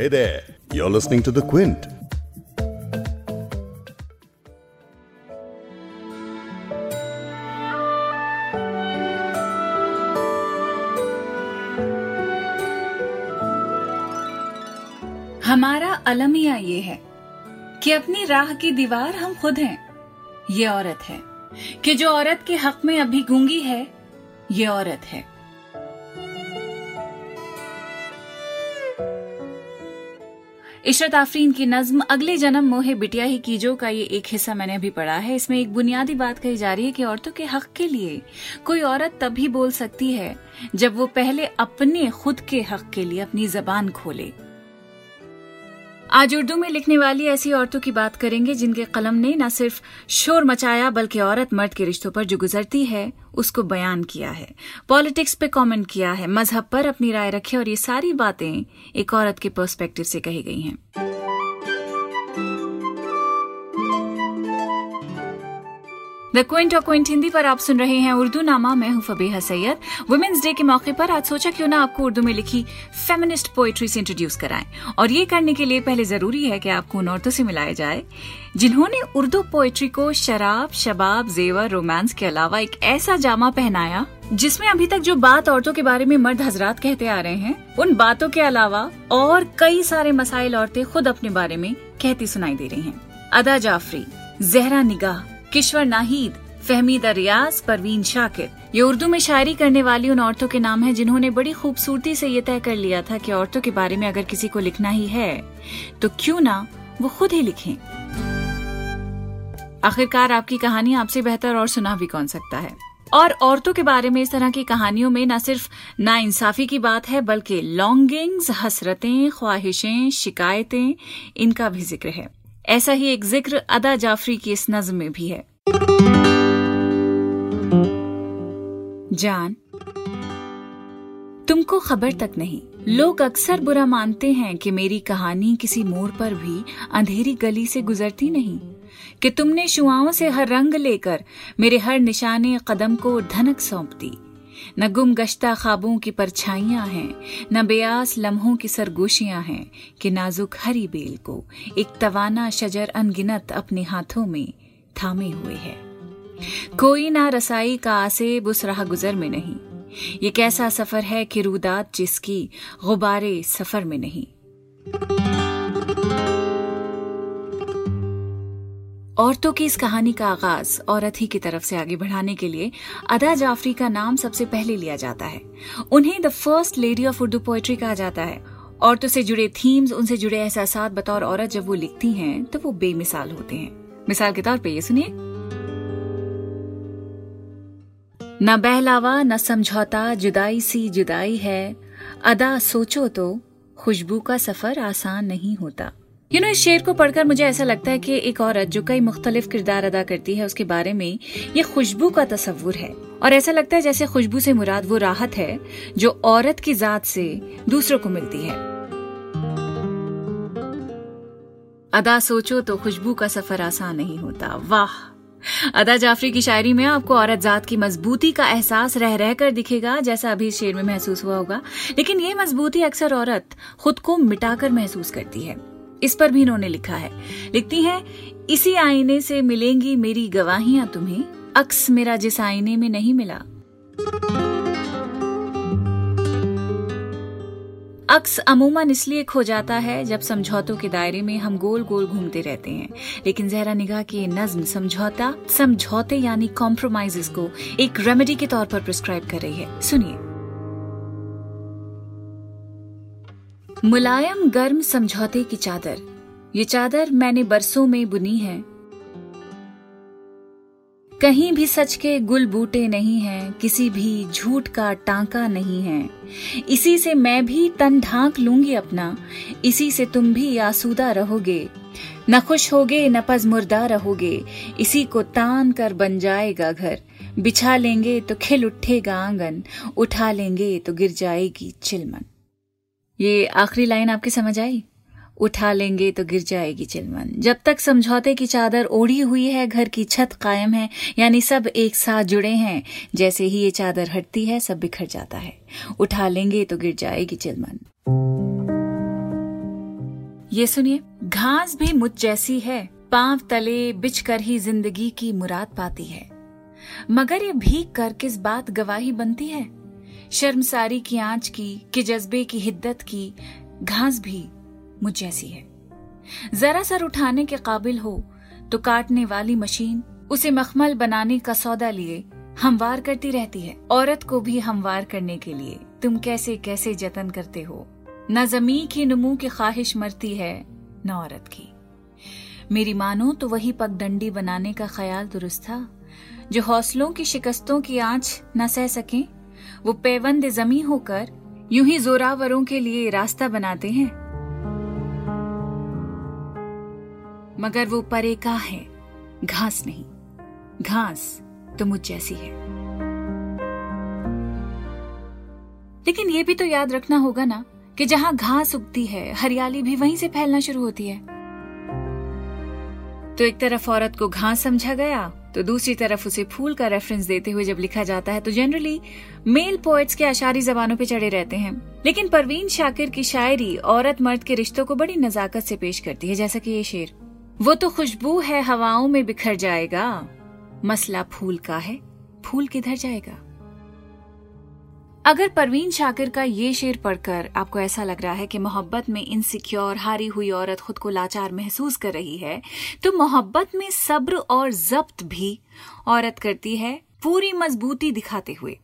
Hey there, you're listening to The Quint. हमारा अलमिया ये है कि अपनी राह की दीवार हम खुद हैं ये औरत है कि जो औरत के हक में अभी गूँगी है ये औरत है इशरत आफरीन की नज्म, अगले जन्म मोहे बिटिया ही कीजो का ये एक हिस्सा मैंने अभी पढ़ा है। इसमें एक बुनियादी बात कही जा रही है कि औरतों के हक के लिए कोई औरत तभी बोल सकती है जब वो पहले अपने खुद के हक के लिए अपनी जबान खोले। आज उर्दू में लिखने वाली ऐसी औरतों की बात करेंगे जिनके कलम ने न सिर्फ़ शोर मचाया, बल्कि औरत मर्द के रिश्तों पर जो गुजरती है, उसको बयान किया है। पॉलिटिक्स पे कमेंट किया है। मज़हब पर अपनी राय रखी और ये सारी बातें एक औरत के पर्सपेक्टिव से कही गई हैं। द क्विंट और क्विंट हिंदी पर आप सुन रहे हैं उर्दू नामा। मैं हूँ फबीहा सैयद। वुमेन्स डे के मौके पर आज सोचा क्यों ना आपको उर्दू में लिखी फेमिनिस्ट पोएट्री से इंट्रोड्यूस कराएँ। और ये करने के लिए पहले ज़रूरी है कि आपको उन औरतों से मिलाया जाए, जिन्होंने उर्दू पोएट्री को शराब, शबाब, जेवर रोमांस के अलावा एक ऐसा जामा पहनाया, जिसमें अभी तक जो बात औरतों के बारे में मर्द हजरात कहते आ रहे हैं, उन बातों के अलावा और कई सारे मसाइल औरतें खुद अपने बारे में कहती सुनाई दे रही हैं। अदा जाफरी, जहरा निगाह। किश्वर नाहिद फहमीद रियाज, परवीन शाकिर। ये उर्दू में शायरी करने वाली उन औरतों के नाम है जिन्होंने बड़ी खूबसूरती से ये तय कर लिया था कि औरतों के बारे में अगर किसी को लिखना ही है तो क्यों ना वो खुद ही लिखें। आखिरकार आपकी कहानी आपसे बेहतर और सुना भी कौन सकता है? और औरतों के बारे में इस तरह की कहानियों में न सिर्फ़ ना इंसाफी की बात है, बल्कि लॉन्गिंग्स हसरतें, ख्वाहिशें, शिकायतें, इनका भी ज़िक्र है। ऐसा ही एक ज़िक्र अदा जाफरी की इस नज्म में भी है। जान, तुमको खबर तक नहीं। लोग अक्सर बुरा मानते हैं कि मेरी कहानी किसी मोड़ पर भी अंधेरी गली से गुजरती नहीं। कि तुमने शुआओं से हर रंग लेकर मेरे हर निशाने कदम को धनक सौंप दी। न गुम गश्ता ख्वाबों की परछाइयाँ हैं, न बेआस लम्हों की सरगोशियाँ हैं कि नाजुक हरी बेल को एक तवाना शजर अनगिनत अपने हाथों में थामे हुए है। कोई ना रसाई का आसेब उस राह गुजर में नहीं। ये कैसा सफ़र है कि रुदात जिसकी गुबारे सफ़र में नहीं। औरतों की इस कहानी का आगाज़ औरत ही की तरफ़ से आगे बढ़ाने के लिए अदा जाफरी का नाम सबसे पहले लिया जाता है। उन्हें the first lady of Urdu poetry कहा जाता है। औरतों से जुड़े थीम्स उनसे जुड़े एहसास बतौर औरत जब वो लिखती हैं तो वो बेमिसाल होते हैं। मिसाल के तौर पे ये सुनिए। न बहलावा, न समझौता, जुदाई सी जुदाई है। अदा सोचो तो खुशबू का सफ़र आसान नहीं होता। यू नो इस शेर को पढ़कर मुझे ऐसा लगता है कि एक औरत जो कई मुख्तलिफ़ किरदार अदा करती है, उसके बारे में ये खुशबू का तस्वुर है। और ऐसा लगता है जैसे खुशबू से मुराद वो राहत है, जो औरत की जात से दूसरों को मिलती है। अदा सोचो तो खुशबू का सफ़र आसान नहीं होता। वाह! अदा जाफरी की शायरी में आपको औरत जात की मजबूती का एहसास रह रह कर दिखेगा, जैसा अभी शेर में महसूस हुआ होगा। लेकिन ये मजबूती अक्सर औरत खुद को मिटाकर महसूस करती है। इस पर भी इन्होंने लिखा है। लिखती हैं, इसी आईने से मिलेंगी मेरी गवाहियाँ तुम्हें, अक्स मेरा जिस आईने में नहीं मिला। अक्स अमूमन इसलिए खो जाता है जब समझौतों के दायरे में हम गोल गोल घूमते रहते हैं। लेकिन जहरा निगाह की नज्म समझौता, समझौते यानी कॉम्प्रोमाइजेस को एक रेमेडी के तौर पर प्रिस्क्राइब कर रही है। सुनिए। मुलायम गर्म समझौते की चादर। ये चादर मैंने बरसों में बुनी है। कहीं भी सच के गुल बूटे नहीं हैं, किसी भी झूठ का टांका नहीं है। इसी से मैं भी तन ढांक लूँगी अपना। इसी से तुम भी आसूदा रहोगे। न खुश होगे, न पज मुर्दा रहोगे। इसी को तान कर बन जाएगा घर। बिछा लेंगे तो खिल उठेगा आँगन। उठा लेंगे तो गिर जाएगी चिलमन। ये आखिरी लाइन आपकी समझ आई? उठा लेंगे तो गिर जाएगी चिलमन। जब तक समझौते की चादर ओढ़ी हुई है, घर की छत कायम है, यानी सब एक साथ जुड़े हैं, जैसे ही ये चादर हटती है, सब बिखर जाता है। उठा लेंगे तो गिर जाएगी चिलमन। ये सुनिए, घास भी मुझ जैसी है, पाँव तले बिछ कर ही ज़िंदगी की मुराद पाती है। मगर ये भीग कर किस बात गवाही बनती है? शर्मसारी की आँच की, कि जज्बे की हिद्दत की घास भी मुझ जैसी है। जरा सर उठाने के काबिल हो तो काटने वाली मशीन, उसे मखमल बनाने का सौदा लिए हमवार करती रहती है। औरत को भी हमवार करने के लिए तुम कैसे कैसे जतन करते हो? न जमी की नमू की ख्वाहिश मरती है, न औरत की। मेरी मानो तो वही पगडंडी बनाने का ख्याल दुरुस्त था, जो हौसलों की शिकस्तों की आँच न सह सके। वो पेवंद जमी होकर यूँ ही जोरावरों के लिए रास्ता बनाते हैं। मगर वो परे का है, घास नहीं। घास तो मुझ जैसी है। लेकिन ये भी तो याद रखना होगा ना कि जहाँ घास उगती है, हरियाली भी वहीं से फैलना शुरू होती है। तो एक तरफ़ औरत को घास समझा गया तो दूसरी तरफ़ उसे फूल का रेफरेंस देते हुए जब लिखा जाता है तो जनरली मेल पोएट्स के अशारी जबानों पे चढ़े रहते हैं। लेकिन परवीन शाकिर की शायरी औरत मर्द के रिश्तों को बड़ी नजाकत से पेश करती है, जैसा कि ये शेर, वो तो खुशबू है हवाओं में बिखर जाएगा, मसला फूल का है, फूल किधर जाएगा? अगर परवीन शाकिर का ये शेर पढ़कर आपको ऐसा लग रहा है कि मोहब्बत में इनसिक्योर हारी हुई औरत खुद को लाचार महसूस कर रही है तो मोहब्बत में सब्र और जब्त भी औरत करती है पूरी मजबूती दिखाते हुए।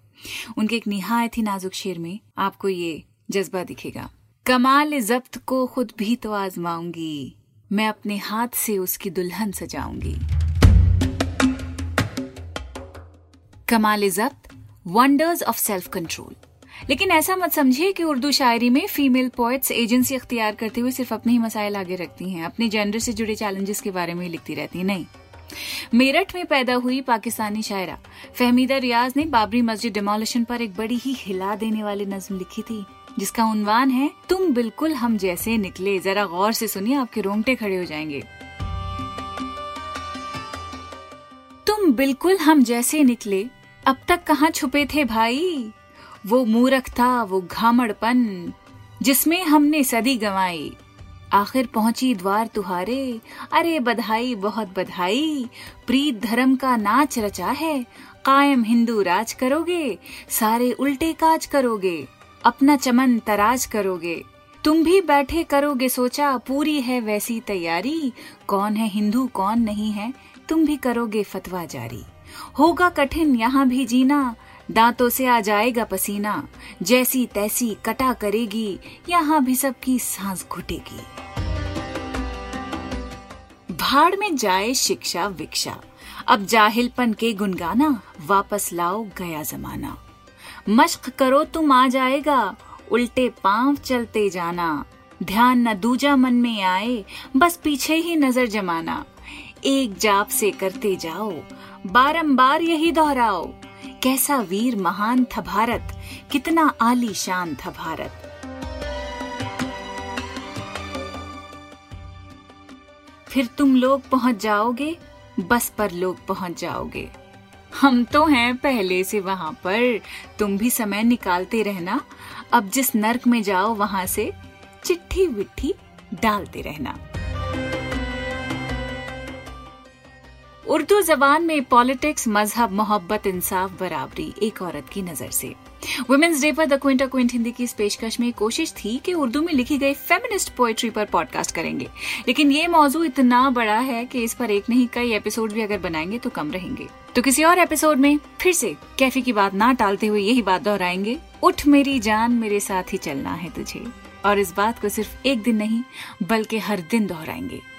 उनके एक निहायत ही नाजुक शेर में आपको ये जज्बा दिखेगा। कमाल जब्त को खुद भी तो आजमाऊँगी, मैं अपने हाथ से उसकी दुल्हन सजाऊँगी। कमाल जब्त वंडर्स ऑफ़ सेल्फ कंट्रोल लेकिन ऐसा मत समझिए कि उर्दू शायरी में फीमेल पोइट्स एजेंसी अख्तियार करते हुए सिर्फ़ अपने ही मसाइल आगे रखती हैं, अपने जेंडर से जुड़े चैलेंजेस के बारे में लिखती रहती हैं, नहीं। मेरठ में पैदा हुई पाकिस्तानी शायरा, फहमीदा रियाज ने बाबरी मस्जिद डिमोलिशन पर एक बड़ी ही हिला देने वाली नज्म लिखी थी, जिसका उन्वान है, तुम बिल्कुल हम जैसे निकले। जरा गौर से सुनिए, आपके रोंगटे खड़े हो जाएँगे। तुम बिल्कुल हम जैसे निकले अब तक कहाँ छुपे थे भाई? वो मूरख था, वो घामड़पन, जिसमें हमने सदी गंवाई। आखिर पहुँची द्वार तुहारे। अरे बधाई, बहुत बधाई। प्रीत धर्म का नाच रचा है। कायम हिंदू राज करोगे, सारे उल्टे काज करोगे, अपना चमन तराज करोगे। तुम भी बैठे करोगे सोचा, पूरी है वैसी तैयारी। कौन है हिंदू, कौन नहीं है, तुम भी करोगे फतवा जारी। होगा कठिन यहाँ भी जीना। दांतों से आ जाएगा पसीना। जैसी तैसी कटा करेगी, यहाँ भी सबकी सांस घुटेगी। भाड़ में जाए शिक्षा विक्षा अब जाहिलपन के गुनगाना, वापस लाओ गया जमाना। मश्क करो तुम आ जाएगा, उल्टे पाँव चलते जाना। ध्यान न दूजा मन में आए, बस पीछे ही नज़र जमाना। एक जाप से करते जाओ बारंबार यही दोहराओ, कैसा वीर महान था भारत, कितना आलीशान था भारत। फिर तुम लोग पहुँच जाओगे, बस पर लोग पहुँच जाओगे। हम तो हैं पहले से वहाँ पर, तुम भी समय निकालते रहना, अब जिस नर्क में जाओ वहाँ से चिट्ठी विट्ठी डालते रहना। उर्दू जबान में पॉलिटिक्स, मज़हब, मोहब्बत, इंसाफ, बराबरी, एक औरत की नज़र से। वुमेन्स डे पर द क्विंटा क्विंट हिंदी की इस पेशकश में कोशिश थी कि उर्दू में लिखी गई फेमिनिस्ट पोएट्री पर पॉडकास्ट करेंगे। लेकिन ये मौजू इतना बड़ा है कि इस पर एक नहीं, कई एपिसोड भी अगर बनाएँगे तो कम रहेंगे। तो किसी और एपिसोड में फिर से कैफी की बात ना टालते हुए यही बात दोहराएँगे, उठ मेरी जान, मेरे साथ ही चलना है तुझे। और इस बात को सिर्फ़ एक दिन नहीं, बल्कि हर दिन दोहराएँगे।